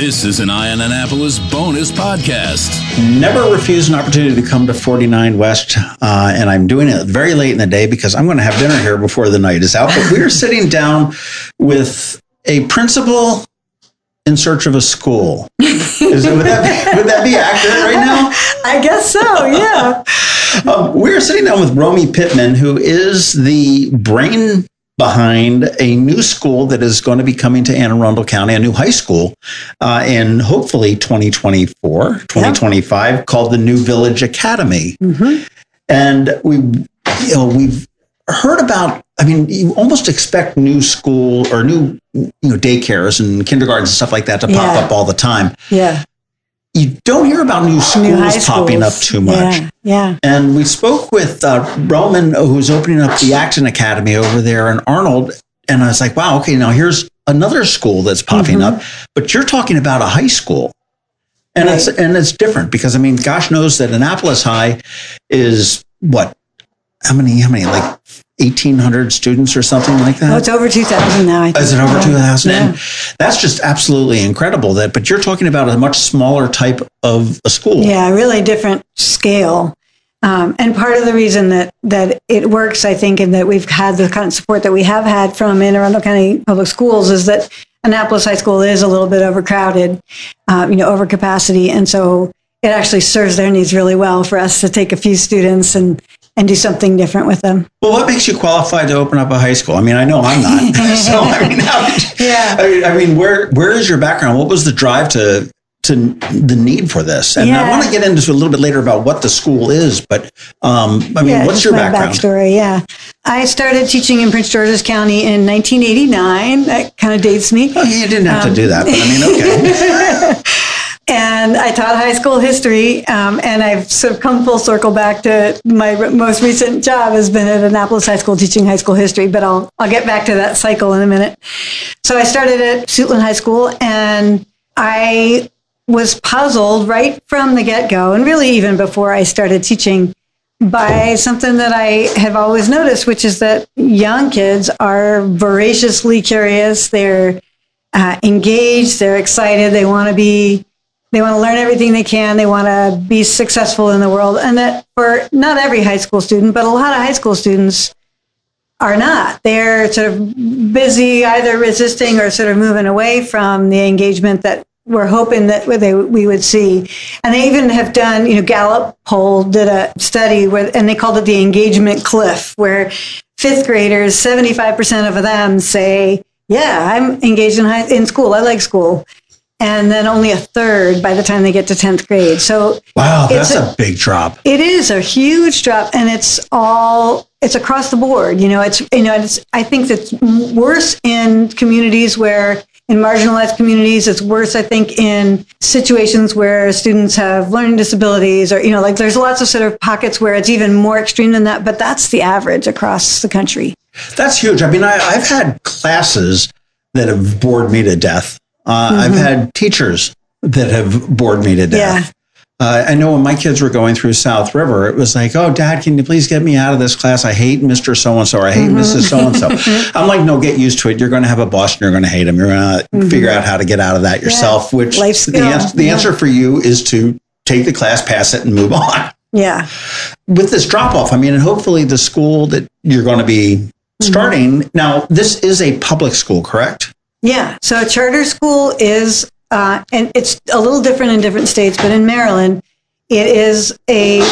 This is an Eye on Annapolis bonus podcast. Never refuse an opportunity to come to 49 West, uh, and I'm doing it very late in the day because I'm going to have dinner here before the night is out. But we're sitting down with a principal in search of a school. Is it, would, that be, would that be accurate right now? I guess so, yeah. Um, we're sitting down with Romey Pittman, who is the brain behind a new school that is going to be coming to Anne Arundel County, a new high school, uh, in hopefully 2024, 2025, yep. called the New Village Academy. Mm-hmm. And we, you know, we've heard about. I mean, you almost expect new school or new, you know, daycares and kindergartens and stuff like that to pop yeah. up all the time. Yeah you don't hear about new schools, new popping up too much. Yeah, yeah. And we spoke with uh, Roman, who's opening up the Acton Academy over there in Arnold. And I was like, wow, okay, now here's another school that's popping mm-hmm. up, but you're talking about a high school. And right. it's and it's different because I mean, gosh knows that Annapolis High is what how many how many like 1800 students or something like that? Oh it's over 2000 now is it over 2000 yeah. that's just absolutely incredible that but you're talking about a much smaller type of a school. Yeah really different scale. Um, and part of the reason that that it works i think and that we've had the kind of support that we have had from Anne Arundel County Public Schools is that Annapolis High School is a little bit overcrowded, uh, you know, over capacity. And so it actually serves their needs really well for us to take a few students and and do something different with them. Well, what makes you qualified to open up a high school? I mean, I know I'm not. so I mean, yeah. I mean, I mean, where where is your background? What was the drive to to the need for this? And yeah. I want to get into a little bit later about what the school is, but um, I mean, yeah, what's your background? Backstory, yeah. I started teaching in Prince George's County in 1989. That kind of dates me. Oh, you didn't have um, to do that, but I mean, okay. and I taught high school history. Um, and I've sort of come full circle back to my most recent job has been at Annapolis High School teaching high school history. But I'll I'll get back to that cycle in a minute. So I started at Suitland High School, and I was puzzled right from the get go, and really even before I started teaching. By something that I have always noticed, which is that young kids are voraciously curious. They're uh, engaged. They're excited. They want to be they want to learn everything they can. They want to be successful in the world. And that for not every high school student, but a lot of high school students are not. They're sort of busy either resisting or sort of moving away from the engagement that we're hoping that they, we would see. And they even have done, you know, Gallup poll did a study where, and they called it the engagement cliff, where fifth graders, 75% of them say, yeah, I'm engaged in high, in school. I like school and then only a third by the time they get to 10th grade. So wow, that's a, a, big drop. It is a huge drop and it's all it's across the board. You know, it's you know, it's I think it's worse in communities where in marginalized communities it's worse I think in situations where students have learning disabilities or you know like there's lots of sort of pockets where it's even more extreme than that but that's the average across the country. That's huge. I mean, I, I've had classes that have bored me to death uh, mm-hmm. I've had teachers that have bored me to death. Yeah. Uh, I know when my kids were going through South River, it was like, "Oh, Dad, can you please get me out of this class? I hate Mister So and So, or I hate mm-hmm. Mrs. So and So." I'm like, "No, get used to it. You're going to have a boss, and you're going to hate him. You're going to mm-hmm. figure out how to get out of that yourself." Yeah. Which Life the, ans- the yeah. answer for you is to take the class, pass it, and move on. Yeah. With this drop off, I mean, and hopefully the school that you're going to be mm-hmm. starting mm-hmm. now. This is a public school, correct? Yeah. So a charter school is, uh, and it's a little different in different states, but in Maryland, it is a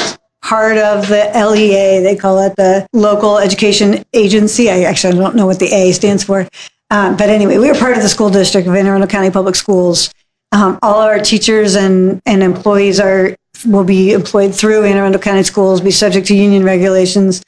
part of the LEA. They call it the Local Education Agency. I actually don't know what the A stands for. Um, but anyway, we are part of the school district of Anne Arundel County Public Schools. Um, all our teachers and, and employees are will be employed through Anne Arundel County Schools, be subject to union regulations,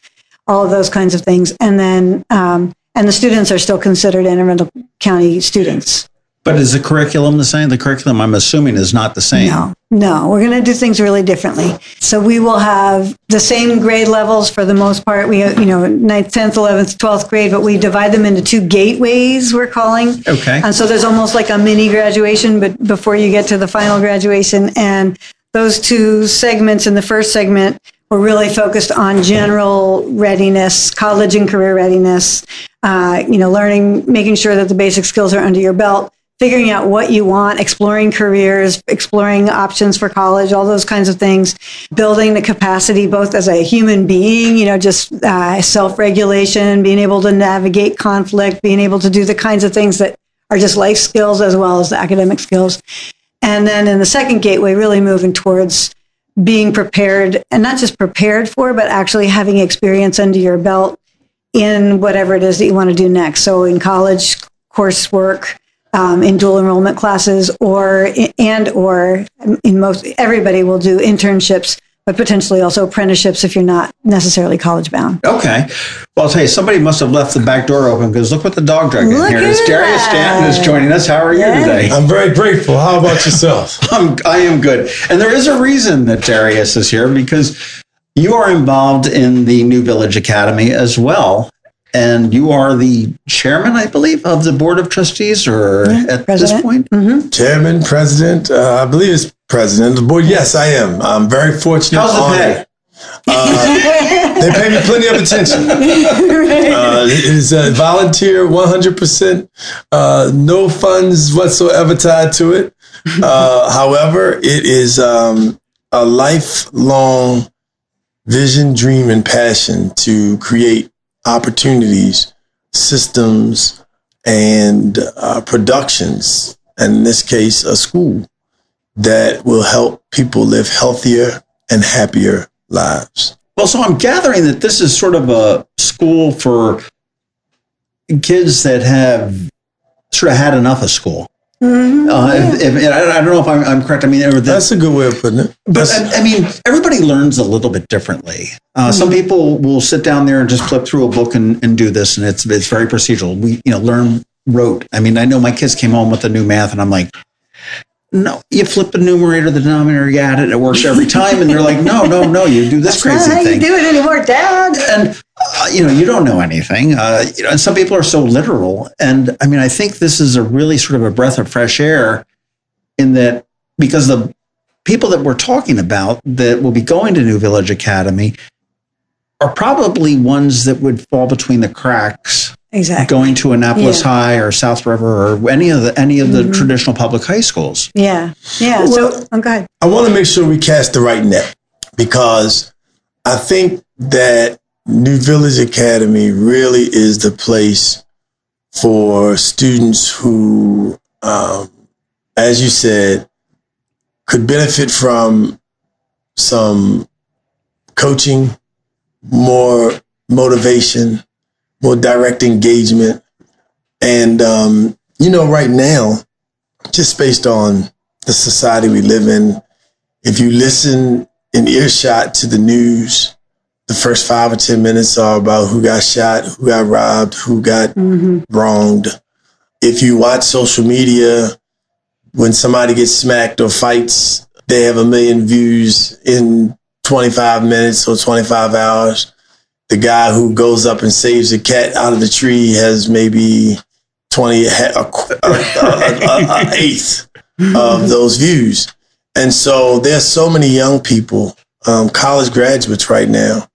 all of those kinds of things. And then um, and the students are still considered Anne Arundel County students. But is the curriculum the same? The curriculum, I'm assuming, is not the same. No, no, we're going to do things really differently. So we will have the same grade levels for the most part. We, you know, 9th, 10th, 11th, 12th grade, but we divide them into two gateways, we're calling. Okay. And so there's almost like a mini graduation, but before you get to the final graduation. And those two segments in the first segment we're really focused on general readiness, college and career readiness, uh, you know, learning, making sure that the basic skills are under your belt, figuring out what you want, exploring careers, exploring options for college, all those kinds of things, building the capacity both as a human being, you know, just uh, self regulation, being able to navigate conflict, being able to do the kinds of things that are just life skills as well as the academic skills. And then in the second gateway, really moving towards being prepared and not just prepared for, but actually having experience under your belt in whatever it is that you want to do next. So in college coursework, um, in dual enrollment classes, or and or in most everybody will do internships but potentially also apprenticeships if you're not necessarily college bound. Okay. Well, I'll tell you, somebody must have left the back door open because look what the dog dragged in Look here. at It's Darius that. Stanton is joining us. How are Yeah. you today? I'm very grateful. How about yourself? I'm, I am good. And there is a reason that Darius is here because you are involved in the New Village Academy as well. And you are the chairman, I believe, of the board of trustees, or at president. this point? Chairman, president, uh, I believe it's president of the board. Yes, I am. I'm very fortunate. How's the honored. pay? They pay me plenty of attention. Uh, it is a volunteer, 100%. Uh, no funds whatsoever tied to it. Uh, however, it is um, a lifelong vision, dream, and passion to create opportunities, systems, and uh, productions, and in this case, a school that will help people live healthier and happier lives. Well, so I'm gathering that this is sort of a school for kids that have sort of had enough of school. Uh, if, if, I I don't know if I'm, I'm correct. I mean, the, That's a good way of putting it. But I, I mean, everybody learns a little bit differently. Uh, Some people will sit down there and just flip through a book and, and do this, and it's it's very procedural. We you know learn rote. I mean, I know my kids came home with the new math, and I'm like, no, you flip the numerator, the denominator, you add it, it works every time, and they're like, no, no, no, you do this That's not crazy how thing you do it anymore, Dad. and uh, you know you don't know anything uh, you know and some people are so literal and i mean i think this is a really sort of a breath of fresh air in that because the people that we're talking about that will be going to new village academy are probably ones that would fall between the cracks Exactly. going to annapolis Yeah. high or south river or any of the any of the traditional public high schools Yeah. Yeah. Well- so, oh, go ahead. I want to make sure we cast the right net because I think that New Village Academy really is the place for students who, um, as you said, could benefit from some coaching, more motivation, more direct engagement. And, um, you know, right now, just based on the society we live in, if you listen in earshot to the news, the first five or 10 minutes are about who got shot, who got robbed, who got wronged. If you watch social media, when somebody gets smacked or fights, they have a million views in 25 minutes or 25 hours. The guy who goes up and saves a cat out of the tree has maybe 20, a, a, a, a, a eighth of those views. And so there's so many young people, um, college graduates right now,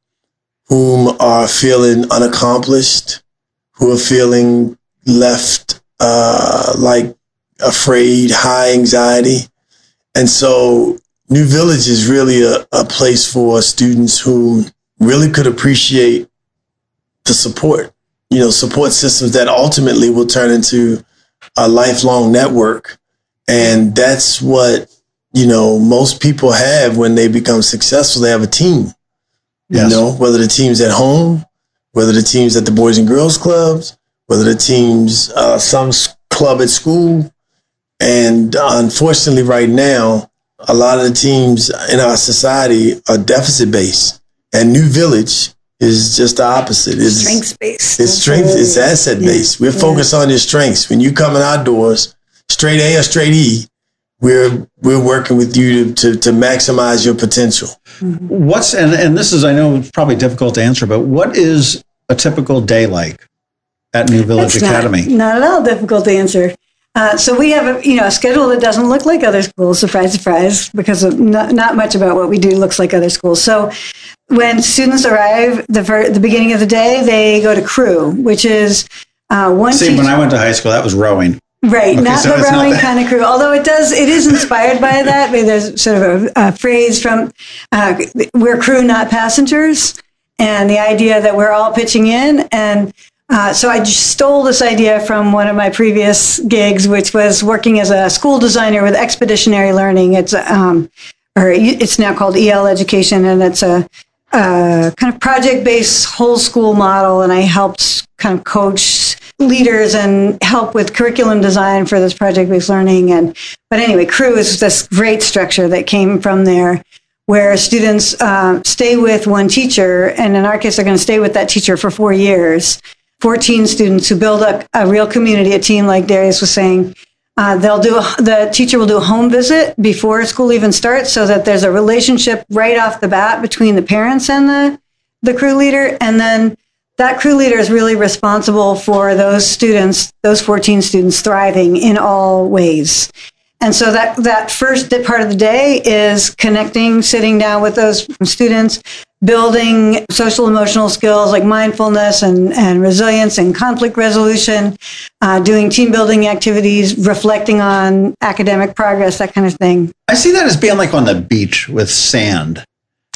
whom are feeling unaccomplished, who are feeling left uh, like afraid, high anxiety. And so New Village is really a, a place for students who really could appreciate the support, you know, support systems that ultimately will turn into a lifelong network. And that's what, you know, most people have when they become successful. They have a team, Yes. you know, whether the team's at home, whether the team's at the Boys and Girls Clubs, whether the team's uh, some club at school. And unfortunately, right now, a lot of the teams in our society are deficit based. And New Village is just the opposite. It's, Strength based. it's strength, it's asset based. We're focused on your strengths. When you come in our doors, straight A or straight E, we're we're working with you to, to, to maximize your potential. what's and, and this is i know it's probably difficult to answer but what is a typical day like at new village That's academy Not, at all difficult to answer. Uh, so we have a you know a schedule that doesn't look like other schools. Surprise, surprise, because not, not much about what we do looks like other schools. So when students arrive, the ver- the beginning of the day, they go to crew, which is uh, one See, teacher. when I went to high school, that was rowing. Right, Okay, not so the it's not rowing kind of crew. Although it does, it is inspired by that. I mean, there's sort of a, a phrase from uh, "We're crew, not passengers," and the idea that we're all pitching in. And uh, so I just stole this idea from one of my previous gigs, which was working as a school designer with Expeditionary Learning. It's um, or it's now called EL Education, and it's a uh, kind of project-based whole school model, and I helped kind of coach leaders and help with curriculum design for this project-based learning. And but anyway, Crew is this great structure that came from there, where students uh, stay with one teacher, and in our case, they're going to stay with that teacher for four years. 14 students who build up a real community, a team like Darius was saying. Uh, they'll do a, the teacher will do a home visit before school even starts, so that there's a relationship right off the bat between the parents and the the crew leader, and then that crew leader is really responsible for those students, those 14 students thriving in all ways. And so that, that first part of the day is connecting, sitting down with those students, building social emotional skills like mindfulness and, and resilience and conflict resolution, uh, doing team building activities, reflecting on academic progress, that kind of thing. I see that as being like on the beach with sand.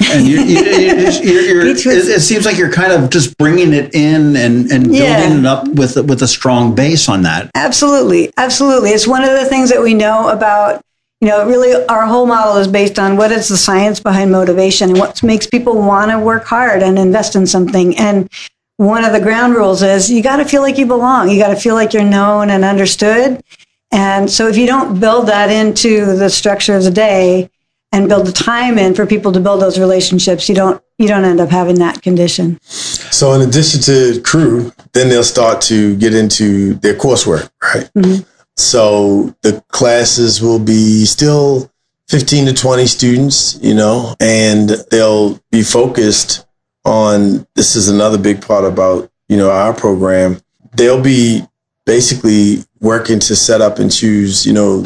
And you, you, you, you're, you're, Beach with- it, it seems like you're kind of just bringing it in and, and building Yeah. it up with with a strong base on that. Absolutely. Absolutely. It's one of the things that we know about, you know, really our whole model is based on what is the science behind motivation and what makes people want to work hard and invest in something. And one of the ground rules is you got to feel like you belong. You got to feel like you're known and understood. And so if you don't build that into the structure of the day and build the time in for people to build those relationships, you don't you don't end up having that condition. So, in addition to crew, then they'll start to get into their coursework, right? Mm-hmm. So, the classes will be still 15 to 20 students, you know, and they'll be focused on this is another big part about, you know, our program. They'll be basically working to set up and choose, you know,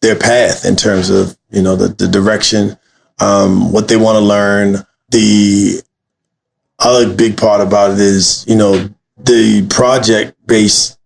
their path in terms of, you know, the, the direction, um, what they want to learn, the other big part about it is, you know, the project based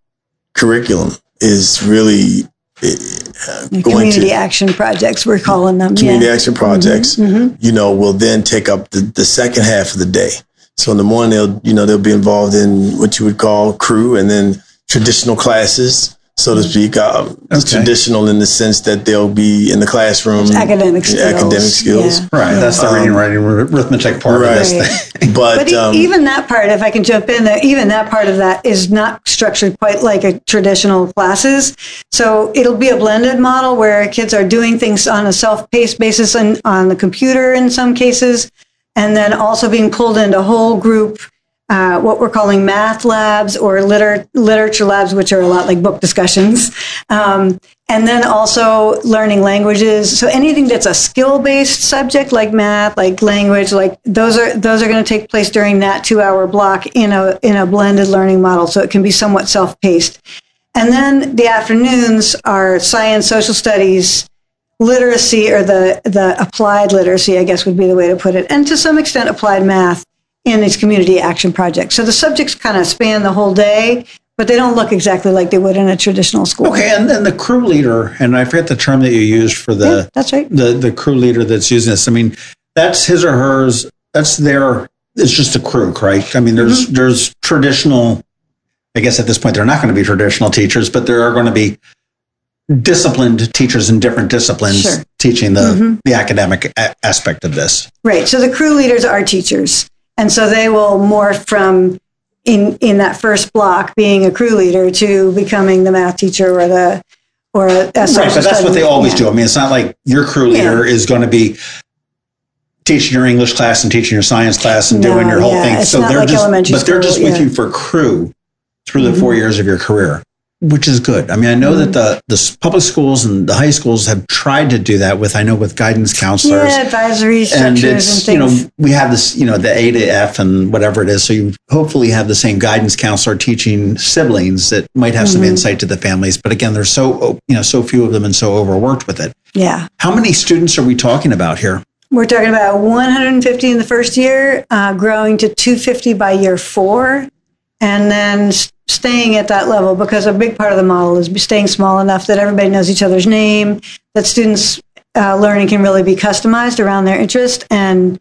curriculum is really uh, going Community to action projects, we're calling them. community yeah. Mm-hmm. action projects, you know, will then take up the, the second half of the day. So in the morning, they'll, you know, they'll be involved in what you would call crew and then traditional classes, so to speak. Uh, it's Okay. Traditional in the sense that they'll be in the classroom. academic skills. Academic skills. Yeah. Right. That's the reading, writing, arithmetic part Right. of this thing. But, But um, even that part, if I can jump in there, even that part of that is not structured quite like a traditional classes. So it'll be a blended model where kids are doing things on a self-paced basis and on the computer in some cases, and then also being pulled into whole group, uh, what we're calling math labs or liter- literature labs, which are a lot like book discussions. Um, and then also learning languages. So anything that's a skill-based subject like math, like language, like those are those are going to take place during that two-hour block in a in a blended learning model. So it can be somewhat self-paced. And then the afternoons are science, social studies, literacy, or the the applied literacy, I guess would be the way to put it, and to some extent applied math in these community action projects. So the subjects kind of span the whole day, but they don't look exactly like they would in a traditional school. Okay, and then the crew leader, and I forget the term that you used for the Yeah, that's right. the the crew leader that's using this. I mean, that's his or hers. That's their. It's just a crew, right? I mean, there's Mm-hmm. there's traditional. I guess at this point they're not going to be traditional teachers, but there are going to be disciplined teachers in different disciplines Sure. Mm-hmm. teaching the the academic a- aspect of this. Right. So the crew leaders are teachers. And so they will morph from in, in that first block being a crew leader to becoming the math teacher or the or a, Right, but that's what they always yeah. do. I mean, it's not like your crew leader is going to be teaching your English class and teaching your science class and No, doing your whole yeah, thing. it's So they're like just, but they're just with you for crew through the four mm-hmm. years of your career, which is good. I mean, I know Mm-hmm. that the the public schools and the high schools have tried to do that with I know with guidance counselors. Yeah, advisory And structures and, it's, you know, we have this, you know, the A to F and whatever it is. So you hopefully have the same guidance counselor teaching siblings that might have some Mm-hmm. insight to the families. But again, there's so, you know, so few of them and so overworked with it. yeah. How many students are we talking about here? We're talking about 150 in the first year, uh, growing to 250 by year four, and then staying at that level because a big part of the model is staying small enough that everybody knows each other's name, that students' uh, learning can really be customized around their interest. And,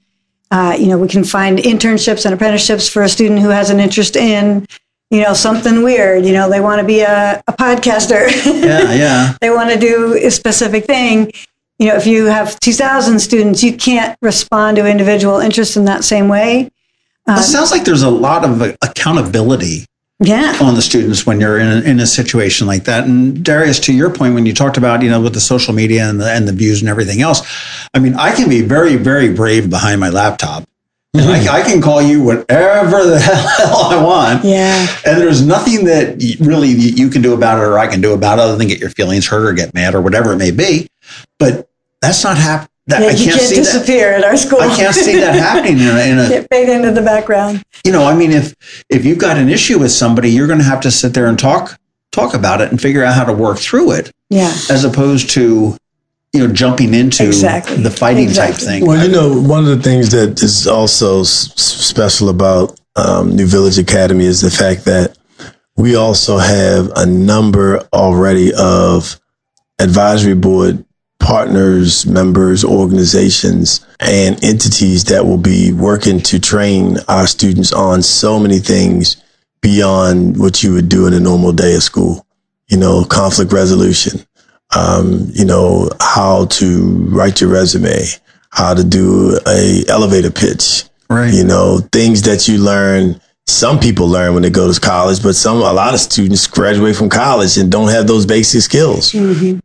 uh, you know, we can find internships and apprenticeships for a student who has an interest in, you know, something weird. You know, they want to be a, a podcaster. Yeah, yeah. they want to do a specific thing. You know, if you have 2,000 students, you can't respond to individual interests in that same way. it sounds like there's a lot of uh, accountability Yeah. on the students when you're in a, in a situation like that. And Darius, to your point, when you talked about you know with the social media and the and the views and everything else, I mean, I can be very very brave behind my laptop. And I, I can call you whatever the hell I want. Yeah. And there's nothing that really you can do about it or I can do about it other than get your feelings hurt or get mad or whatever it may be. But that's not happening. That Yeah, I you can't, can't see that. disappear at our school. I can't see that happening in a, in a Get fade into the background. you know, I mean, if if you've got an issue with somebody, you're going to have to sit there and talk talk about it and figure out how to work through it, Yeah. as opposed to you know jumping into Exactly. the fighting type thing. Well, you know, one of the things that is also s- special about um, New Village Academy is the fact that we also have a number already of advisory board partners, members, organizations, and entities that will be working to train our students on so many things beyond what you would do in a normal day of school. You know, conflict resolution, um, you know, how to write your resume, how to do a elevator pitch, right. you know, things that you learn. Some people learn when they go to college, but some, a lot of students graduate from college and don't have those basic skills,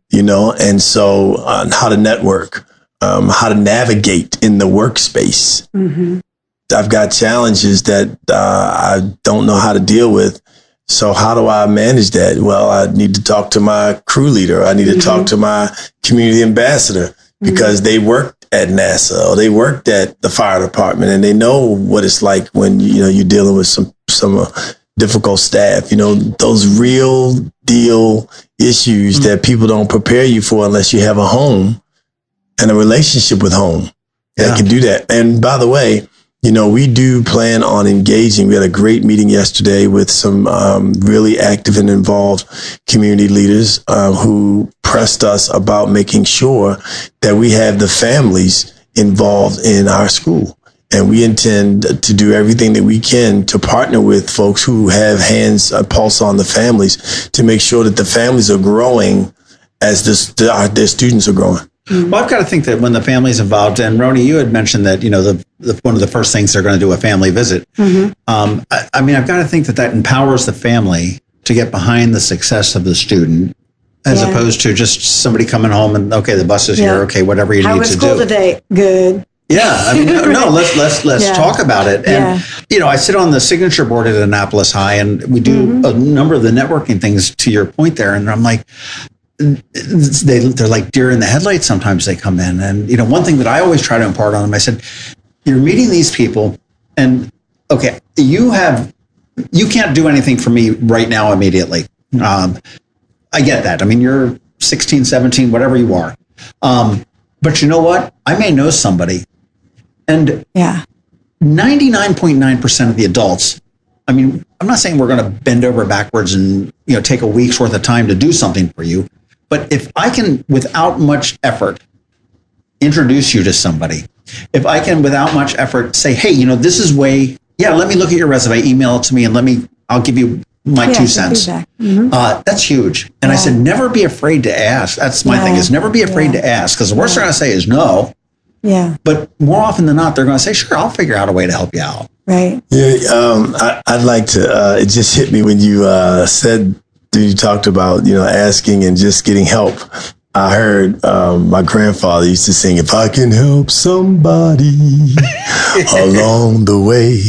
you know, and so uh, how to network, um, how to navigate in the workspace. I've got challenges that uh, I don't know how to deal with. So how do I manage that? Well, I need to talk to my crew leader. I need to talk to my community ambassador because they worked at NASA or they worked at the fire department and they know what it's like when you know you're dealing with some some uh, difficult staff. You know those real deal issues that people don't prepare you for unless you have a home and a relationship with home that can do that. And by the way, you know, we do plan on engaging. We had a great meeting yesterday with some um, really active and involved community leaders uh, who pressed us about making sure that we have the families involved in our school. And we intend to do everything that we can to partner with folks who have hands, a pulse on the families to make sure that the families are growing as this, the, their students are growing. Well, I've got to think that when the family's involved, and Romey, you had mentioned that you know the, the one of the first things they're going to do a family visit. Um, I, I mean, I've got to think that that empowers the family to get behind the success of the student, as Yeah. opposed to just somebody coming home and okay, the bus is Yeah. here, okay, whatever you How need was to school do. today? Good. Yeah, I mean, no, no, let's let's let's Yeah. talk about it. And you know, I sit on the signature board at Annapolis High, and we do Mm-hmm. a number of the networking things. To your point there, and I'm like, they they're like deer in the headlights. Sometimes they come in, and you know, one thing that I always try to impart on them, I said, you're meeting these people, and okay, you have you can't do anything for me right now immediately. Um, I get that. I mean, you're 16, 17, whatever you are. Um, but you know what? I may know somebody. And Yeah. 99.9% of the adults, I mean, I'm not saying we're going to bend over backwards and, you know, take a week's worth of time to do something for you. But if I can, without much effort, introduce you to somebody, if I can, without much effort, say, hey, you know, this is way, yeah, let me look at your resume, email it to me, and let me, I'll give you my Yeah, two some cents. feedback. Uh, that's huge. And I said, never be afraid to ask. That's my thing is never be afraid Yeah. to ask because the worst they're going to say is no. Yeah. But more often than not, they're going to say, sure, I'll figure out a way to help you out. Right. Yeah, um, I, I'd like to. Uh, it just hit me when you uh, said you talked about you know asking and just getting help. I heard um, my grandfather used to sing, "If I can help somebody along the way,"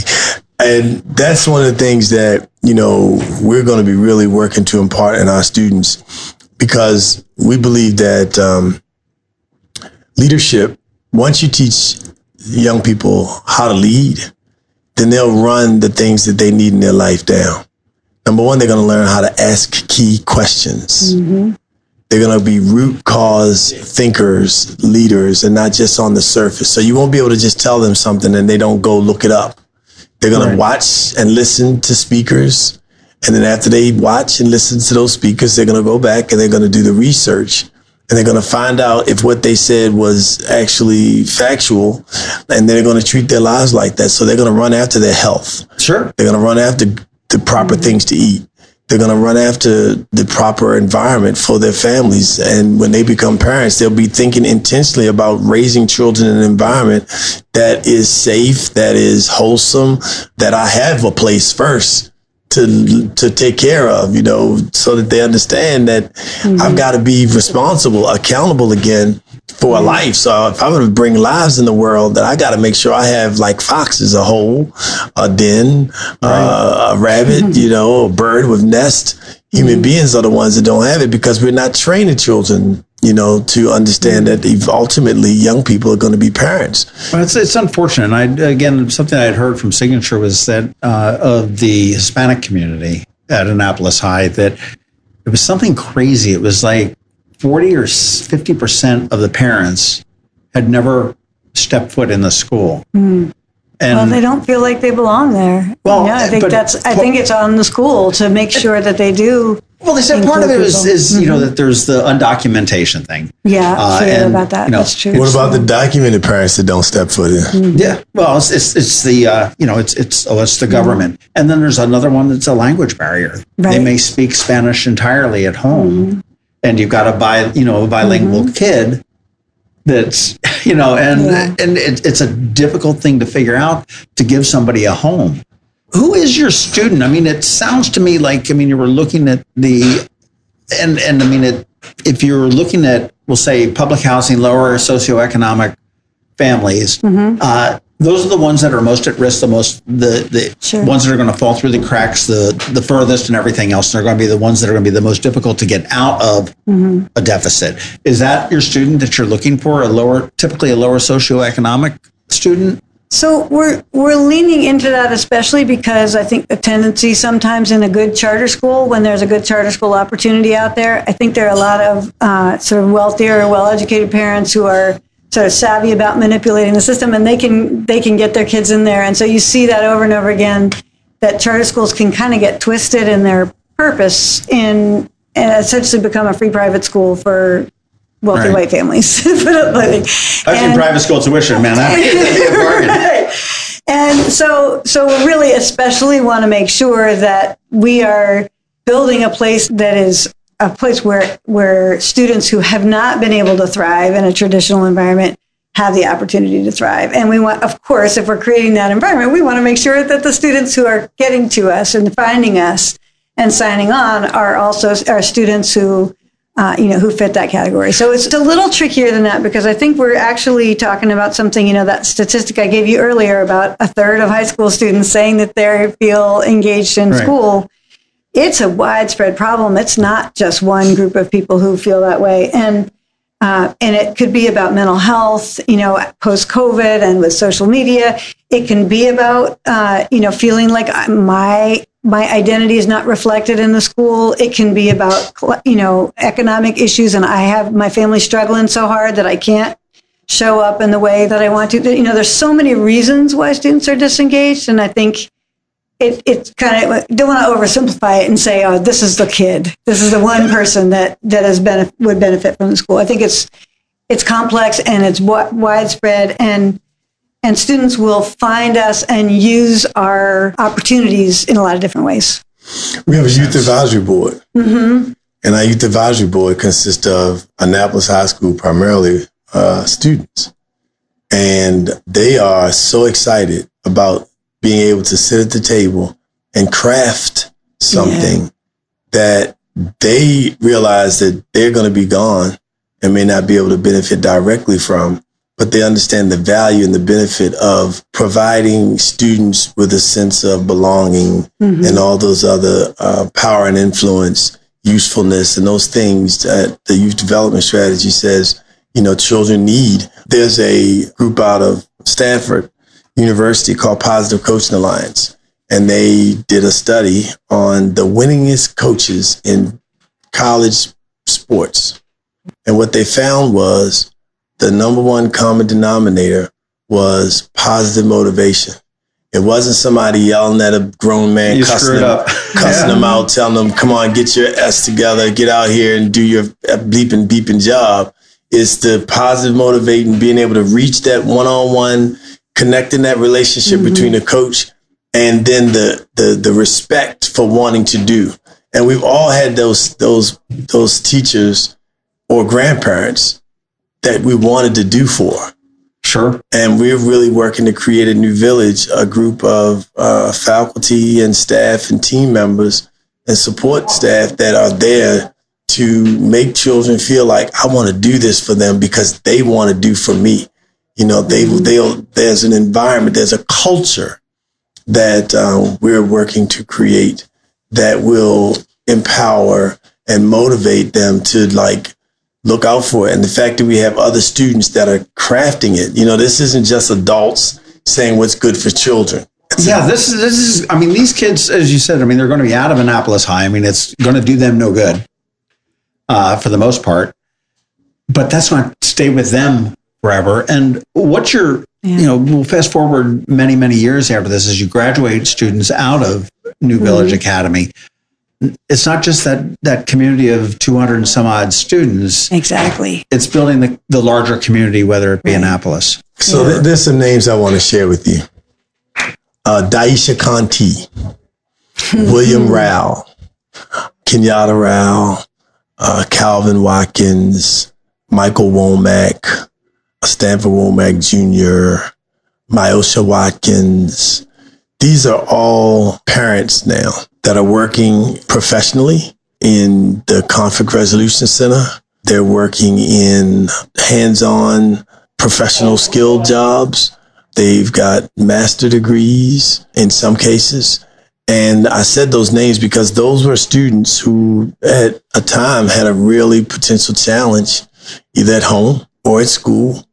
and that's one of the things that you know we're going to be really working to impart in our students because we believe that um, leadership. Once you teach young people how to lead, then they'll run the things that they need in their life down. Number one, they're going to learn how to ask key questions. Mm-hmm. They're going to be root cause thinkers, leaders, and not just on the surface. So you won't be able to just tell them something and they don't go look it up. They're going Right. to watch and listen to speakers And then after they watch and listen to those speakers, they're going to go back and they're going to do the research and they're going to find out if what they said was actually factual and they're going to treat their lives like that. So they're going to run after their health. Sure. They're going to run after the proper things to eat. They're going to run after the proper environment for their families. And when they become parents, they'll be thinking intentionally about raising children in an environment that is safe, that is wholesome, that I have a place first to to take care of, you know, so that they understand that mm-hmm. I've got to be responsible, accountable again for a life. So if I'm going to bring lives in the world, then I got to make sure I have like foxes, a hole, a den, right. uh, a rabbit, you know, a bird with nest. Human mm-hmm. beings are the ones that don't have it because we're not training children, you know, to understand that ultimately young people are going to be parents. Well, it's, it's unfortunate. I, again, something I had heard from Signature was that uh, of the Hispanic community at Annapolis High, that it was something crazy. It was like 40 or 50% of the parents had never stepped foot in the school. Mm. And well, they don't feel like they belong there. Well, yeah, I think but, that's. I think it's on the school to make sure that they do. Well, they said part of it is, is mm-hmm. you know mm-hmm. that there's the undocumentation thing. Yeah, uh, and, about that. You know, that's true. What about the documented parents that don't step foot in? Mm-hmm. Yeah, well, it's, it's, it's the uh, you know it's it's oh it's the mm-hmm. government, mm-hmm. and then there's another one that's a language barrier. Right. They may speak Spanish entirely at home, mm-hmm and you've got a bi, you know, a bilingual mm-hmm. kid that's, you know, and, yeah. and it, it's a difficult thing to figure out to give somebody a home. Who is your student? I mean, it sounds to me like, I mean, you were looking at the, and, and I mean, it, if you're looking at, we'll say public housing, lower socioeconomic families, mm-hmm. uh, those are the ones that are most at risk, the most the the sure. ones that are going to fall through the cracks the the furthest and everything else. They're going to be the ones that are going to be the most difficult to get out of mm-hmm. a deficit. Is that your student that you're looking for? A lower, typically a lower socioeconomic student. So we're we're leaning into that, especially because I think the tendency sometimes in a good charter school, when there's a good charter school opportunity out there, I think there are a lot of uh, sort of wealthier, well-educated parents who are sort of savvy about manipulating the system and they can they can get their kids in there and so you see that over and over again that charter schools can kind of get twisted in their purpose in and essentially become a free private school for wealthy right. white families I've private school tuition man that be a bargain right. and so so we really especially want to make sure that we are building a place that is a place where where students who have not been able to thrive in a traditional environment have the opportunity to thrive. And we want, of course, if we're creating that environment, we want to make sure that the students who are getting to us and finding us and signing on are also are students who, uh, you know, who fit that category. So it's a little trickier than that because I think we're actually talking about something, you know, that statistic I gave you earlier about a third of high school students saying that they feel engaged in right. school it's a widespread problem. It's not just one group of people who feel that way. And uh, and it could be about mental health, you know, post COVID and with social media. It can be about, uh, you know, feeling like my my identity is not reflected in the school. It can be about, you know, economic issues, and I have my family struggling so hard that I can't show up in the way that I want to. You know, there's so many reasons why students are disengaged, and I think it, it's kind of don't want to oversimplify it and say, oh, this is the kid. This is the one person that that has benef- would benefit from the school. I think it's it's complex and it's w- widespread, and and students will find us and use our opportunities in a lot of different ways. We have a youth advisory board, mm-hmm. and our youth advisory board consists of Annapolis High School primarily uh, students, and they are so excited about being able to sit at the table and craft something yeah. that they realize that they're going to be gone and may not be able to benefit directly from, but they understand the value and the benefit of providing students with a sense of belonging mm-hmm. and all those other uh, power and influence, usefulness, and those things that the youth development strategy says, you know, children need. There's a group out of Stanford university called Positive Coaching Alliance. And they did a study on the winningest coaches in college sports. And what they found was the number one common denominator was positive motivation. It wasn't somebody yelling at a grown man, You cussing, him, up. cussing Yeah. him out, telling him, come on, get your S together, get out here and do your bleeping, beeping job. It's the positive motivating, being able to reach that one on one, connecting that relationship between the coach and then the, the, the respect for wanting to do. And we've all had those, those, those teachers or grandparents that we wanted to do for Sure. and we're really working to create a new village, a group of uh, faculty and staff and team members and support staff that are there to make children feel like I want to do this for them because they want to do for me. You know, they they there's an environment, there's a culture that uh, we're working to create that will empower and motivate them to like look out for it. And the fact that we have other students that are crafting it, you know, this isn't just adults saying what's good for children. Yeah, this is this is. I mean, these kids, as you said, I mean, they're going to be out of Annapolis High. I mean, it's going to do them no good, uh, for the most part. But that's not stay with them forever. And what's your, you know, we'll fast forward many many years after this, as you graduate students out of New Village Academy. It's not just that that community of two hundred and some odd students. Exactly. It's building the, the larger community, whether it be Annapolis. So th- there's some names I want to share with you. Uh, Daisha Conti, William Rao, Kenyatta Rao, uh, Calvin Watkins, Michael Womack, Stanford Womack Jr., Myosha Watkins. These are all parents now that are working professionally in the Conflict Resolution Center. They're working in hands-on professional skill jobs. They've got master degrees in some cases. And I said those names because those were students who at a time had a really potential challenge, either at home or at school.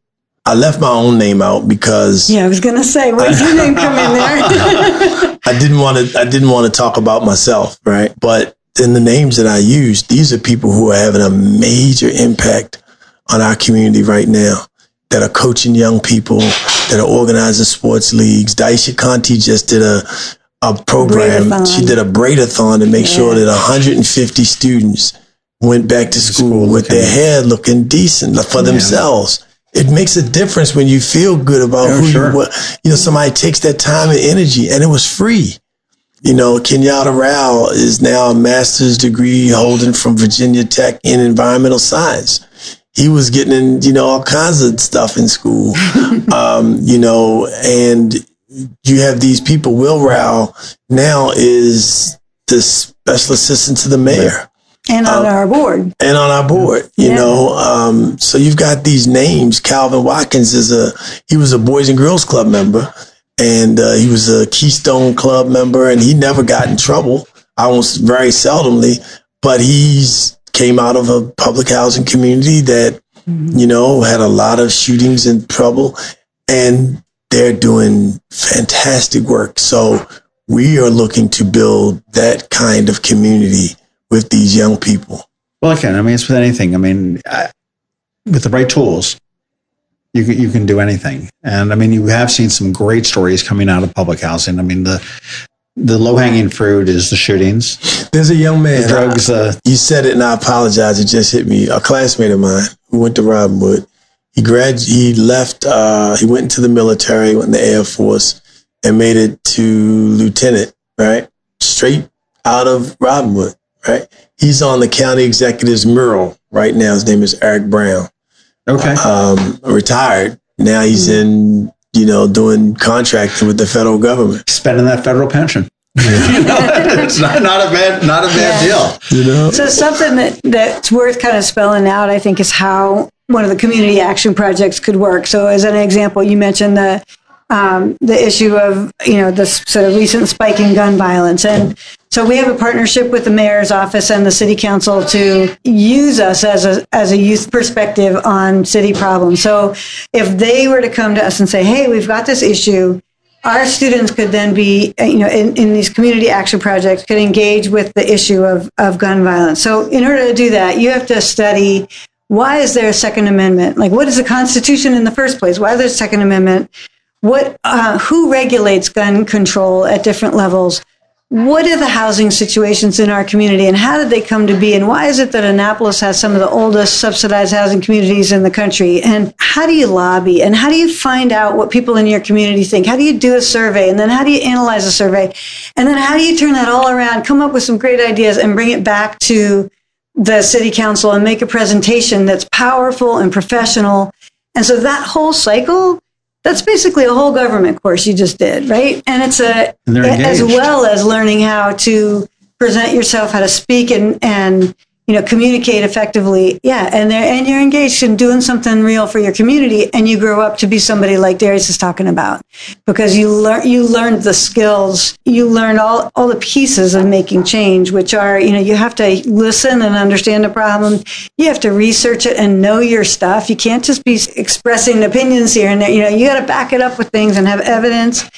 I left my own name out because Yeah, I was gonna say, where's your name come in there? I didn't want to. I didn't want to talk about myself, right? But in the names that I use, these are people who are having a major impact on our community right now. That are coaching young people, that are organizing sports leagues. Daisha Conti just did a a program. Braid-a-thon. She did a braid-a-thon to make sure that 150 students went back to school, School with their hair looking decent for themselves. It makes a difference when you feel good about Yeah, who sure. you were. You know, somebody takes that time and energy, and it was free. You know, Kenyatta Rao is now a master's degree holding from Virginia Tech in environmental science. He was getting in, you know, all kinds of stuff in school. um, you know, and you have these people. Will Rao now is the special assistant to the mayor and on our board. and on our board, you Yeah. know. Um, so you've got these names. Calvin Watkins is a he was a Boys and Girls Club member, and uh, he was a Keystone Club member, and he never got in trouble. Almost very seldomly, but he's came out of a public housing community that you know had a lot of shootings and trouble, and they're doing fantastic work. So we are looking to build that kind of community with these young people. Well, again, I mean, it's with anything. I mean, I, with the right tools, you can, you can do anything. And I mean, you have seen some great stories coming out of public housing. I mean, the the low hanging fruit is the shootings, There's a young man. the drugs. Uh, You said it, and I apologize. It just hit me. A classmate of mine who went to Robinwood. He grad. He left. Uh, he went into the military, went in the Air Force, and made it to lieutenant. Right, straight out of Robinwood. Right. He's on the county executive's mural right now. His name is Eric Brown. okay, Um, retired. Now he's in. You know, doing contracting with the federal government. spending that federal pension. you know, it's not, not a bad not a bad Yeah. deal. You know. So something that, that's worth kind of spelling out, I think, is how one of the community action projects could work. So as an example, you mentioned the um, the issue of you know the sort of recent spike in gun violence, and so we have a partnership with the mayor's office and the city council to use us as a as a youth perspective on city problems. So if they were to come to us and say, "Hey, we've got this issue," our students could then be, you know, in, in these community action projects, could engage with the issue of, of gun violence. So, in order to do that, you have to study why is there a Second Amendment? Like, what is the Constitution in the first place? Why is there a Second Amendment? What uh, who regulates gun control at different levels? What are the housing situations in our community and how did they come to be and why is it that annapolis has some of the oldest subsidized housing communities in the country? And how do you lobby and how do you find out what people in your community think? How do you do a survey and then how do you analyze a survey? And then how do you turn that all around come up with some great ideas and bring it back to the city council and make a presentation that's powerful and professional? And so that whole cycle that's basically a whole government course you just did, right? And it's a And as well as learning how to present yourself, how to speak and and you know communicate effectively. Yeah, and they're and you're engaged in doing something real for your community, and you grow up to be somebody like Darius is talking about because you learn you learned the skills, you learned all all the pieces of making change, which are you know you have to listen and understand the problem, you have to research it and know your stuff. You can't just be expressing opinions here and there. You know you got to back it up with things and have evidence.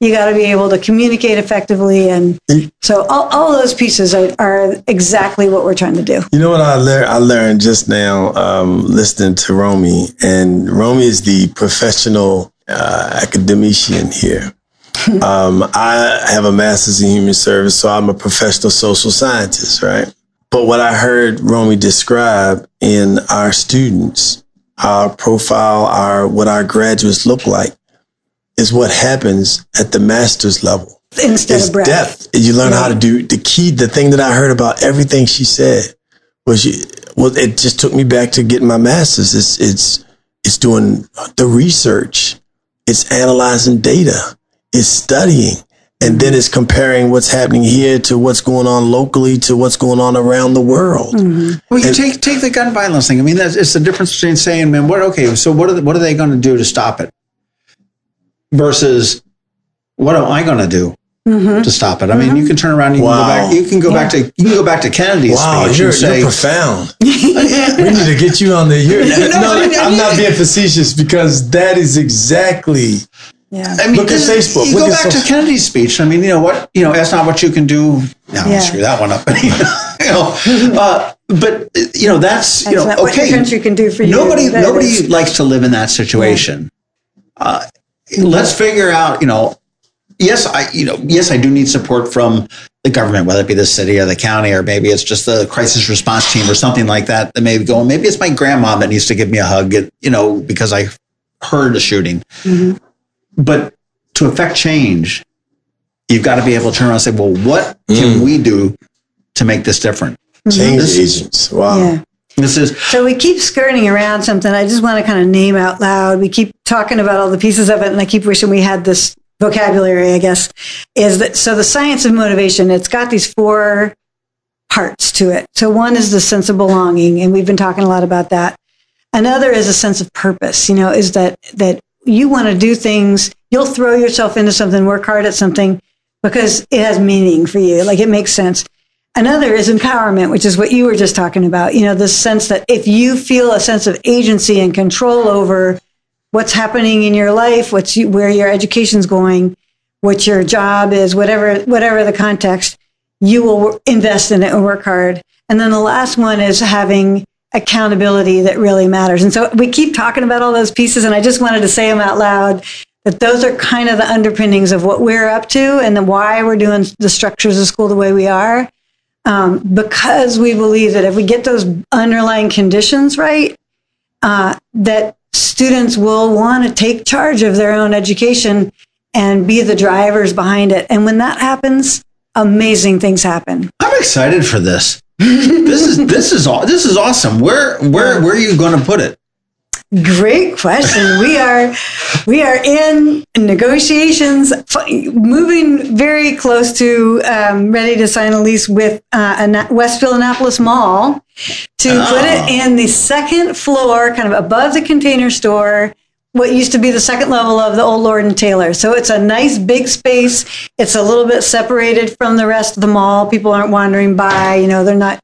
You got to be able to communicate effectively, and so all, all those pieces are, are exactly what we're trying to do. You know what I learned? I learned just now um, listening to Romey, and Romey is the professional uh, academician here. um, I have a master's in human service, so I'm a professional social scientist, right? But what I heard Romey describe in our students, our profile, our what our graduates look like, is what happens at the master's level Instead it's of breadth. depth. You learn how to do the key. The thing that I heard about everything she said was, you, well, it just took me back to getting my master's. It's it's it's doing the research. It's analyzing data. It's studying, and then it's comparing what's happening here to what's going on locally to what's going on around the world. Mm-hmm. Well, you take take the gun violence thing. I mean, that's it's the difference between saying, "Man, what? Okay, so what are the, what are they going to do to stop it?" Versus, what am I going to do to stop it? I mean, you can turn around. You Wow. can go back. You can go back to you can go back to Kennedy's Wow, speech you're, and say, you're profound. we need to get you on the. You're, no, I mean, I I'm mean- not being facetious because that is exactly Yeah. I mean, Look at Facebook. You Look go at back social- to Kennedy's speech. I mean, you know what? You know, that's not what you can do. No, Yeah. screw that one up. you know, uh, but you know, that's you know, not what your okay. country can do for you. nobody nobody is- likes to live in that situation. Uh, let's figure out. You know, yes, I you know, yes, I do need support from the government, whether it be the city or the county, or maybe it's just the crisis response team or something like that. That may be going. Maybe it's my grandma that needs to give me a hug. You know, because I heard a shooting. Mm-hmm. But to affect change, you've got to be able to turn around and say, well, what can mm. we do to make this different? change This- agents. Wow. Yeah. This is So we keep skirting around something. I just want to kind of name out loud. We keep talking about all the pieces of it, and I keep wishing we had this vocabulary. I guess is that so the science of motivation. It's got these four parts to it. So one is the sense of belonging, and we've been talking a lot about that. Another is a sense of purpose. You know, is that that you want to do things. You'll throw yourself into something, work hard at something because it has meaning for you. Like it makes sense. Another is empowerment, which is what you were just talking about. You know, the sense that if you feel a sense of agency and control over what's happening in your life, what's you, where your education's going, what your job is, whatever whatever the context, you will invest in it and work hard. And then the last one is having accountability that really matters. And so we keep talking about all those pieces, and I just wanted to say them out loud that those are kind of the underpinnings of what we're up to and the why we're doing the structures of school the way we are um, because we believe that if we get those underlying conditions right, uh, that students will want to take charge of their own education and be the drivers behind it. And when that happens, amazing things happen. I'm excited for this. this is this is aw- this is awesome. Where where where are you going to put it? Great question. we are we are in negotiations, moving very close to um, ready to sign a lease with uh, Westfield Annapolis Mall to put it in the second floor, kind of above the container store. What used to be the second level of the old Lord and Taylor. So it's a nice big space. It's a little bit separated from the rest of the mall. People aren't wandering by. You know, they're not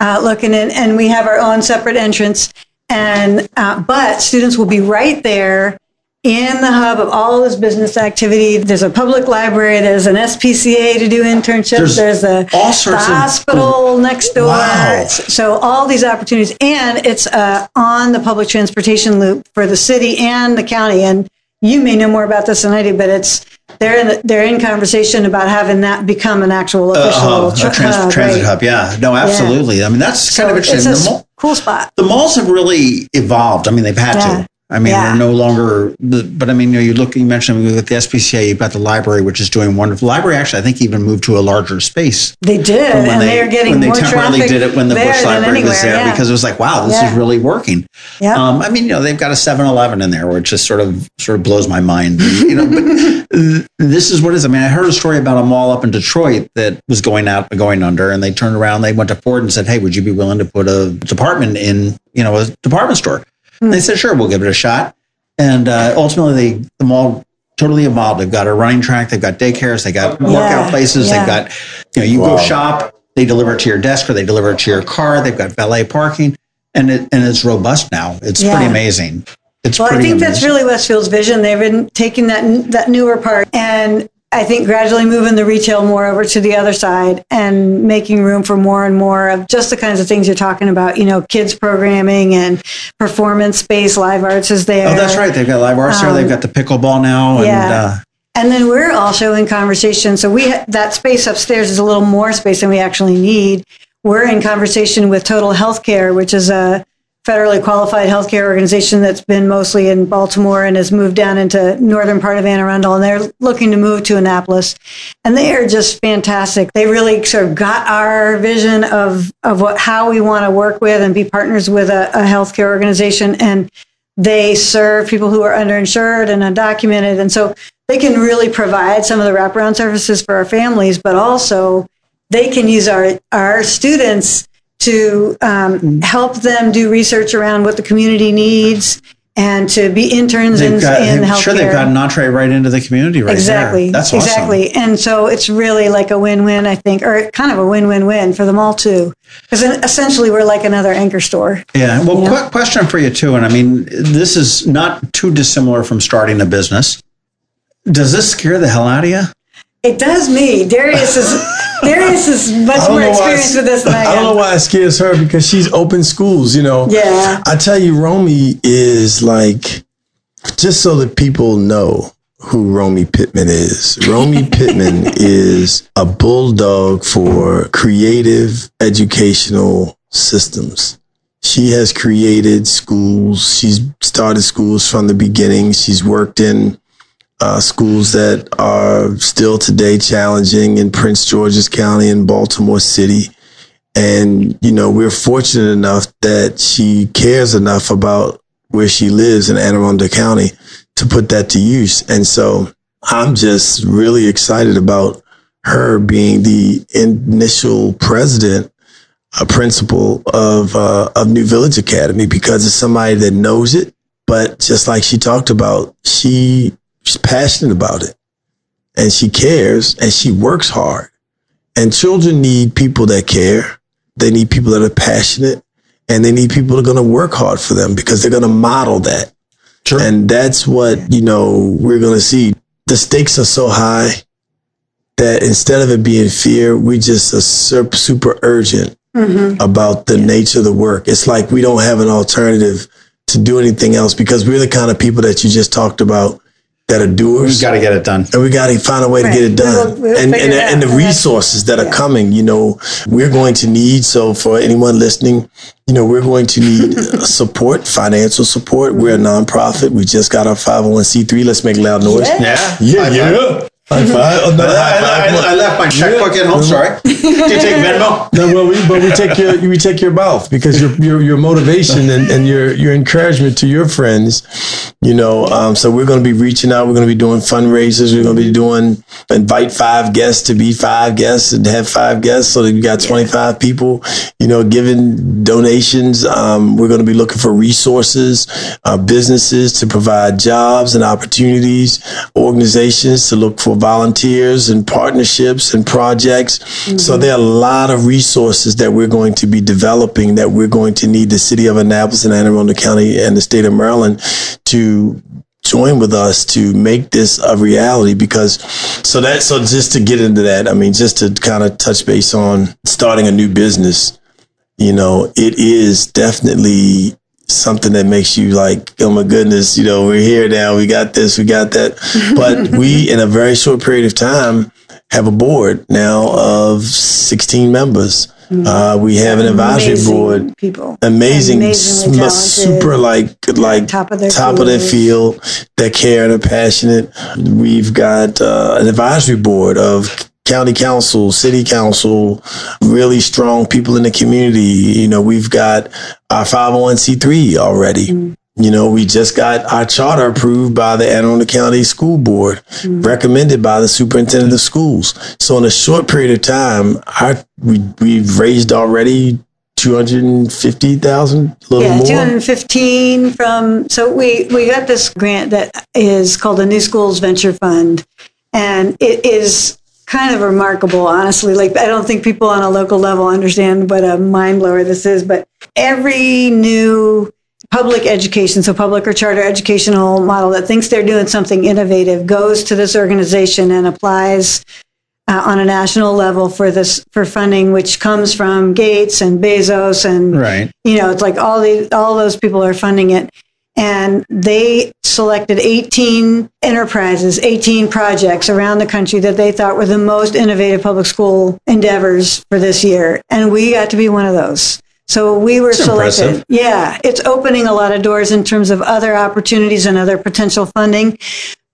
uh, looking in, and we have our own separate entrance. And uh, but students will be right there in the hub of all this business activity. There's a public library. There's an SPCA to do internships. There's There's, a all sorts the of- hospital next door. Wow. So all these opportunities, and it's uh, on the public transportation loop for the city and the county. And you may know more about this than I do, but it's they're in they're in conversation about having that become an actual official Uh, uh, trans- hub, transit hub. Yeah, no, absolutely. I mean, that's So kind of interesting. a cool spot. the malls have really evolved. I mean, they've had Yeah. to. I mean, Yeah. they're no longer. But I mean, you know, you look. You mentioned with the SPCA, you've got the library, which is doing wonderful. The library actually, I think, even moved to a larger space. They did, and they, are getting when they more temporarily traffic did it when the Bush Library anywhere. was there yeah. because it was like, wow, this Yeah. is really working. yeah. Um, I mean, you know, they've got a 7-Eleven in there, which just sort of sort of blows my mind. You know, but this is what it is. I mean, I heard a story about a mall up in Detroit that was going out, going under, and they turned around, they went to Ford and said, "Hey, would you be willing to put a department in, you know, a department store?" And they said, "Sure, we'll give it a shot." And uh, ultimately, they the mall totally evolved. They've got a running track, they've got daycares, they got workout places, yeah. they've got, you know, you Wow. go shop, they deliver it to your desk or they deliver it to your car. They've got valet parking, and it and it's robust now. It's Yeah. pretty amazing. It's Well, I pretty think that's really Westfield's vision. They've been taking that that newer part and I think gradually moving the retail more over to the other side and making room for more and more of just the kinds of things you're talking about. You know, kids programming and performance space, live arts is there. Oh, that's right. They've got live arts there. They've got the pickleball now, and Um, yeah. uh, And then we're also in conversation. So we ha- that space upstairs is a little more space than we actually need. We're in conversation with Total Healthcare, which is a federally qualified healthcare organization that's been mostly in Baltimore and has moved down into northern part of Anne Arundel, and they're looking to move to Annapolis. And they are just fantastic. They really sort of got our vision of of what how we want to work with and be partners with a, a healthcare organization and they serve people who are underinsured and undocumented. And so they can really provide some of the wraparound services for our families, but also they can use our, our students to um, help them do research around what the community needs and to be interns in, got. in healthcare. sure, they've got an entree right into the community right exactly. there. That's awesome. exactly. And so it's really like a win-win, I think, or kind of a win-win-win for them all too. Because essentially we're like another anchor store. Yeah. Well, quick question for you too, and I mean, this is not too dissimilar from starting a business. Does this scare the hell out of you? It does me. Darius is Darius is much more experienced it's- with this than I I don't know why it scares her because she's open schools, you know. Yeah. I tell you, Romey is like, just so that people know who Romey Pittman is. Romey Pittman is a bulldog for creative educational systems. She has created schools. She's started schools from the beginning. She's worked in uh, schools that are still today challenging in Prince George's County and Baltimore City. And, you know, we're fortunate enough that she cares enough about where she lives in Anne Arundel County to put that to use. And so I'm just really excited about her being the initial president, a principal of, uh, of New Village Academy because it's somebody that knows it. But just like she talked about, she, she's passionate about it and she cares and she works hard. And children need people that care. They need people that are passionate and they need people that are going to work hard for them because they're going to model that. Sure. And that's what, you know, we're going to see. The stakes are so high that instead of it being fear, we just are super, super urgent mm-hmm. about the nature of the work. It's like we don't have an alternative to do anything else because we're the kind of people that you just talked about that are doers We've got to get it done. and we got to find a way to get it done. We'll- we'll and and, it and the resources that are yeah. coming, you know, we're going to need. So for anyone listening, you know, we're going to need uh, support, financial support. We're a nonprofit. We just got our 501c3. Let's make loud noise. Yeah. Yeah, High yeah. High five. Another high five. I, I left my checkbook at home. Sorry. Do you take Venmo? No, well, we, but we take your we take your mouth because your your your motivation and, and your your encouragement to your friends, you know. Um, so we're going to be reaching out. We're going to be doing fundraisers. We're going to be doing invite five guests to be five guests and have five guests, so that you got twenty five people, you know, giving donations. Um, we're going to be looking for resources, uh, businesses to provide jobs and opportunities, organizations to look for volunteers and partnerships and projects. So mm-hmm. there are a lot of resources that we're going to be developing that we're going to need the city of Annapolis and Anne Arundel County and the state of Maryland to join with us to make this a reality because so that so just to get into that i mean just to kind of touch base on starting a new business you know it is definitely something that makes you like, oh my goodness, you know, we're here now. We got this, we got that. But we, in a very short period of time, have a board now of 16 members. Uh, we have an advisory Amazing board. people. Amazing, super like like top of their field that care and are passionate. We've got uh, an advisory board of county council, city council, really strong people in the community. You know, we've got our 501c3 already. Mm. You know, we just got our charter approved by the Anne Arundel County School Board, Mm. recommended by the superintendent of schools. So in a short period of time, our, we, we've raised already 250,000, a little Yeah, more. 215 from, so we, we got this grant that is called the New Schools Venture Fund. And it is kind of remarkable, honestly. Like, I don't think people on a local level understand what a mind blower this is, but every new public education, so public or charter educational model that thinks they're doing something innovative goes to this organization and applies uh, on a national level for this for funding, which comes from Gates and Bezos and Right. you know, it's like all the all those people are funding it. And they selected 18 enterprises, 18 projects around the country that they thought were the most innovative public school endeavors for this year. And we got to be one of those. So we were That's selected. impressive. Yeah, it's opening a lot of doors in terms of other opportunities and other potential funding.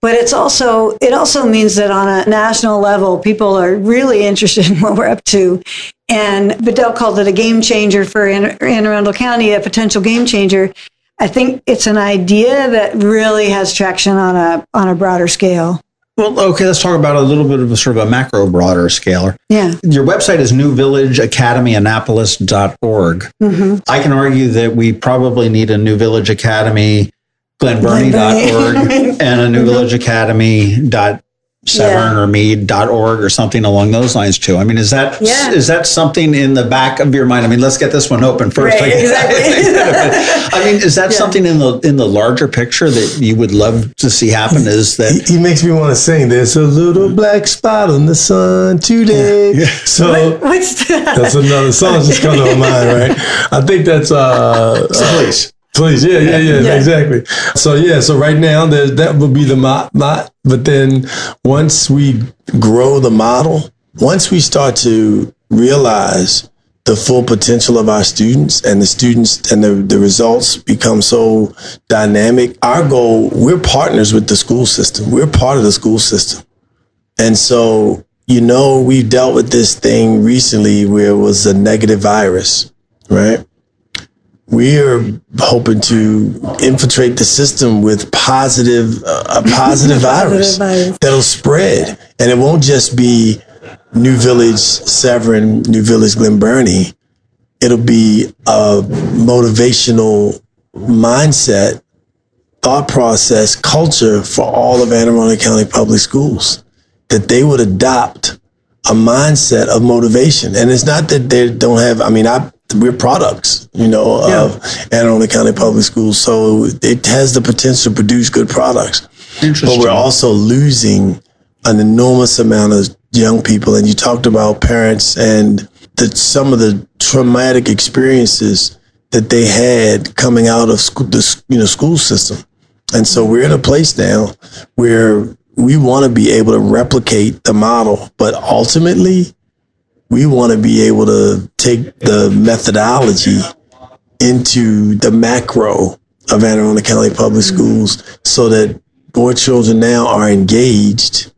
But it's also it also means that on a national level, people are really interested in what we're up to. And Bedell called it a game changer for Anne Anne Arundel County, a potential game changer. I think it's an idea that really has traction on a on a broader scale. Well, okay, let's talk about a little bit of a sort of a macro, broader scalar. Yeah. Your website is newvillageacademyannapolis.org. Mm-hmm. I can argue that we probably need a New Village Academy, glenburnie.org, and a New Village Academy dot severn or meade.org or something along those lines too. I mean, is that Yeah. is that something in the back of your mind? I mean, let's get this one open first. Right, exactly. I mean, is that something in the in the larger picture that you would love to see happen? Is that He, he makes me want to sing. There's a little black spot on the sun today. So What's that? that's another song just coming to my mind, right? I think that's uh, please? Please, yeah, yeah, yeah, Yeah. exactly. So yeah, so right now there's that would be the mod, mod, but then once we grow the model, once we start to realize the full potential of our students and the students and the, the results become so dynamic, our goal, we're partners with the school system. We're part of the school system. And so, you know, we've dealt with this thing recently where it was a negative virus, right? We're hoping to infiltrate the system with positive uh, a positive virus virus. that'll spread and it won't just be new village severn new village glen burnie it'll be a motivational mindset thought process culture for all of anne arundel county public schools that they would adopt a mindset of motivation. And it's not that they don't have, I mean, I, we're products, you know, of Anne County Public Schools. So it has the potential to produce good products. But we're also losing an enormous amount of young people. And you talked about parents and the, some of the traumatic experiences that they had coming out of school, the you know school system. And so we're in a place now where we want to be able to replicate the model, but ultimately we want to be able to take the methodology into the macro of Anne Arundel County Public mm-hmm. Schools so that more children now are engaged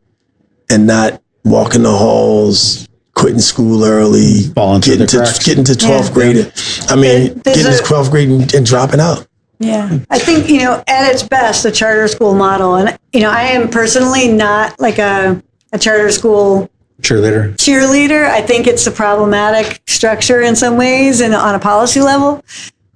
and not walking the halls, quitting school early, Falling getting the to cracks. getting to 12th Yeah. grade. I mean, there's getting to 12th grade and, and dropping out. Yeah. I think, you know, at its best, the charter school model, and, you know, I am personally not like a, a charter school Cheerleader. cheerleader. I think it's a problematic structure in some ways and on a policy level.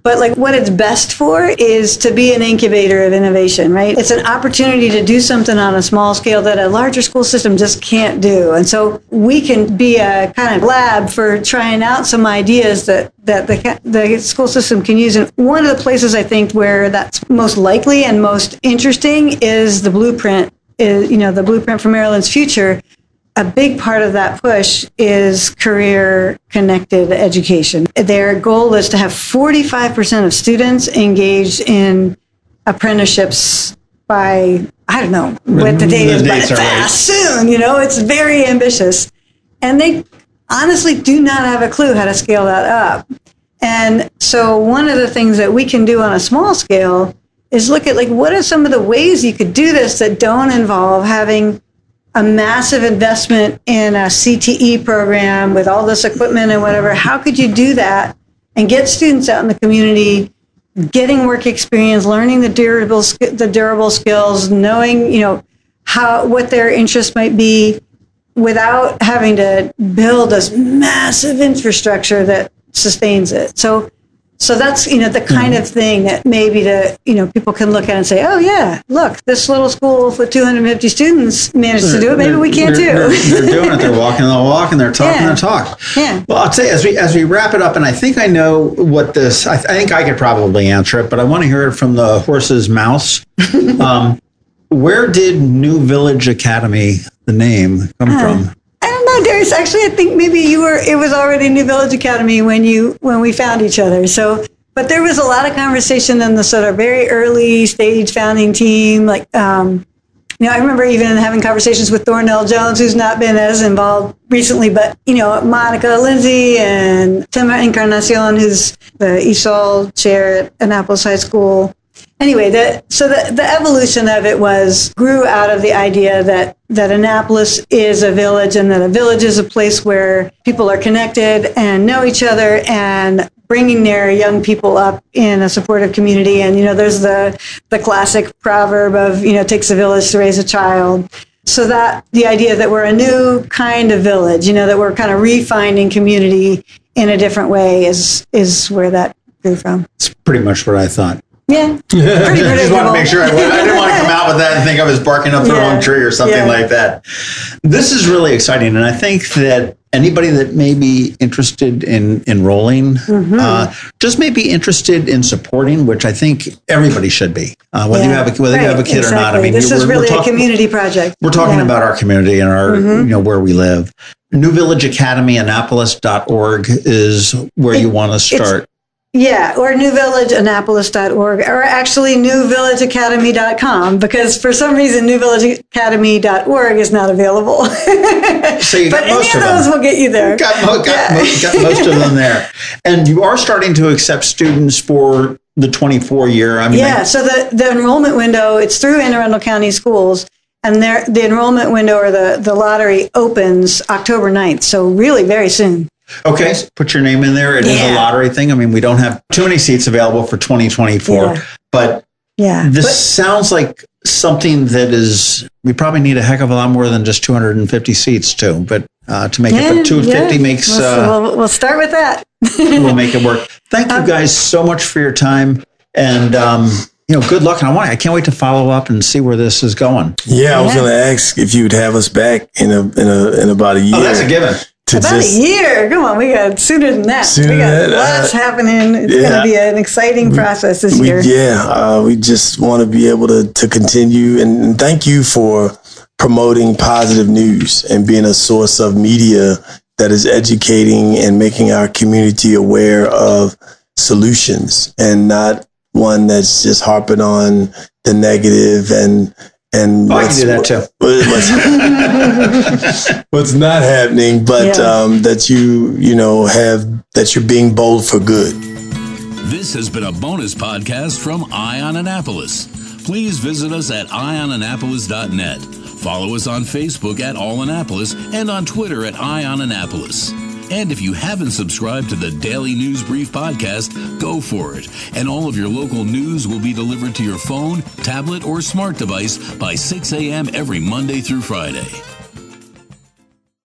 But like what it's best for is to be an incubator of innovation, right? It's an opportunity to do something on a small scale that a larger school system just can't do. And so we can be a kind of lab for trying out some ideas that, that the, the school system can use. And one of the places I think where that's most likely and most interesting is the blueprint is, you know, the blueprint for Maryland's future a big part of that push is career connected education. Their goal is to have 45% of students engaged in apprenticeships by, I don't know what the date The is, but are right. fast, soon. You know, it's very ambitious. And they honestly do not have a clue how to scale that up. And so one of the things that we can do on a small scale is look at like what are some of the ways you could do this that don't involve having a massive investment in a CTE program with all this equipment and whatever. How could you do that and get students out in the community getting work experience, learning the durable the durable skills, knowing, you know, how what their interests might be without having to build this massive infrastructure that sustains it. So so that's you know the kind of thing that maybe the you know people can look at and say, oh yeah, look, this little school with 250 students managed to do it. Maybe we can't they're, too. They're, they're doing it. They're walking the walk and they're talking Yeah. the talk. Yeah. Well, I'll say as we as we wrap it up, and I think I know what this. I, I think I could probably answer it, but I want to hear it from the horse's mouth. um, where did New Village Academy, the name, come from? Darius. Actually, I think maybe you were. It was already New Village Academy when you when we found each other. So, but there was a lot of conversation in the sort of very early stage founding team. Like, um, you know, I remember even having conversations with Thornell Jones, who's not been as involved recently, but you know, Monica Lindsay and Tim Encarnacion, who's the ESOL chair at Annapolis High School anyway, the, so the, the evolution of it was grew out of the idea that that Annapolis is a village and that a village is a place where people are connected and know each other and bringing their young people up in a supportive community. And you know there's the the classic proverb of you know it takes a village to raise a child. So that the idea that we're a new kind of village you know that we're kind of refining community in a different way is is where that grew from. It's pretty much what I thought. Yeah pretty I just wanted to make sure I, I didn't want to come out with that and think I was barking up the Yeah. wrong tree or something Yeah. like that. This is really exciting, and I think that anybody that may be interested in enrolling, Mm-hmm. uh, just may be interested in supporting, which I think everybody should be, uh, whether you have a, whether you have a Right, kid or not. I mean, this is we're- we're really talk- a community project. We're talking Yeah. Mm-hmm. about our community and our, you know, where we live. New Village Academy, Annapolis.org is where you want to start. Yeah, or newvillageannapolis.org, or actually newvillageacademy.com, because for some reason newvillageacademy.org is not available. So you but got any most of of them. those will get you there. got, mo- got, mo- got most of them there. And you are starting to accept students for the 24 year. I mean, Yeah, so the, the enrollment window, it's through Anne Arundel County Schools, and the enrollment window or the, the lottery opens October 9th, so really very soon. Okay, so put your name in there. It is a lottery thing. I mean, we don't have too many seats available for 2024, Yeah. but Yeah. this sounds like something that is, we probably need a heck of a lot more than just 250 seats too. But uh, to make it, but 250 yeah. makes, We'll, uh, we'll, we'll start with that. we'll make it work. Thank you guys so much for your time. And, um, you know, good luck. And I want, I can't wait to follow up and see where this is going. Yeah, I was Yeah. going to ask if you would have us back in a in a in about a year. Oh, that's a given. About just a year. Come on, we got sooner than that. Sooner we got than lots uh, happening. It's going to be an exciting process this we year. yeah, uh, we just want to be able to to continue and, and thank you for promoting positive news and being a source of media that is educating and making our community aware of solutions and not one that's just harping on the negative and and Oh, I can do that too. what's, what's not happening, but Yeah. um, that you you know have that you're being bold for good. This has been a bonus podcast from Eye On Annapolis. Please visit us at eyeonannapolis.net. Follow us on Facebook at All Annapolis and on Twitter at Eye On Annapolis. And if you haven't subscribed to the Daily News Brief podcast, go for it. And all of your local news will be delivered to your phone, tablet, or smart device by 6 a.m. every Monday through Friday.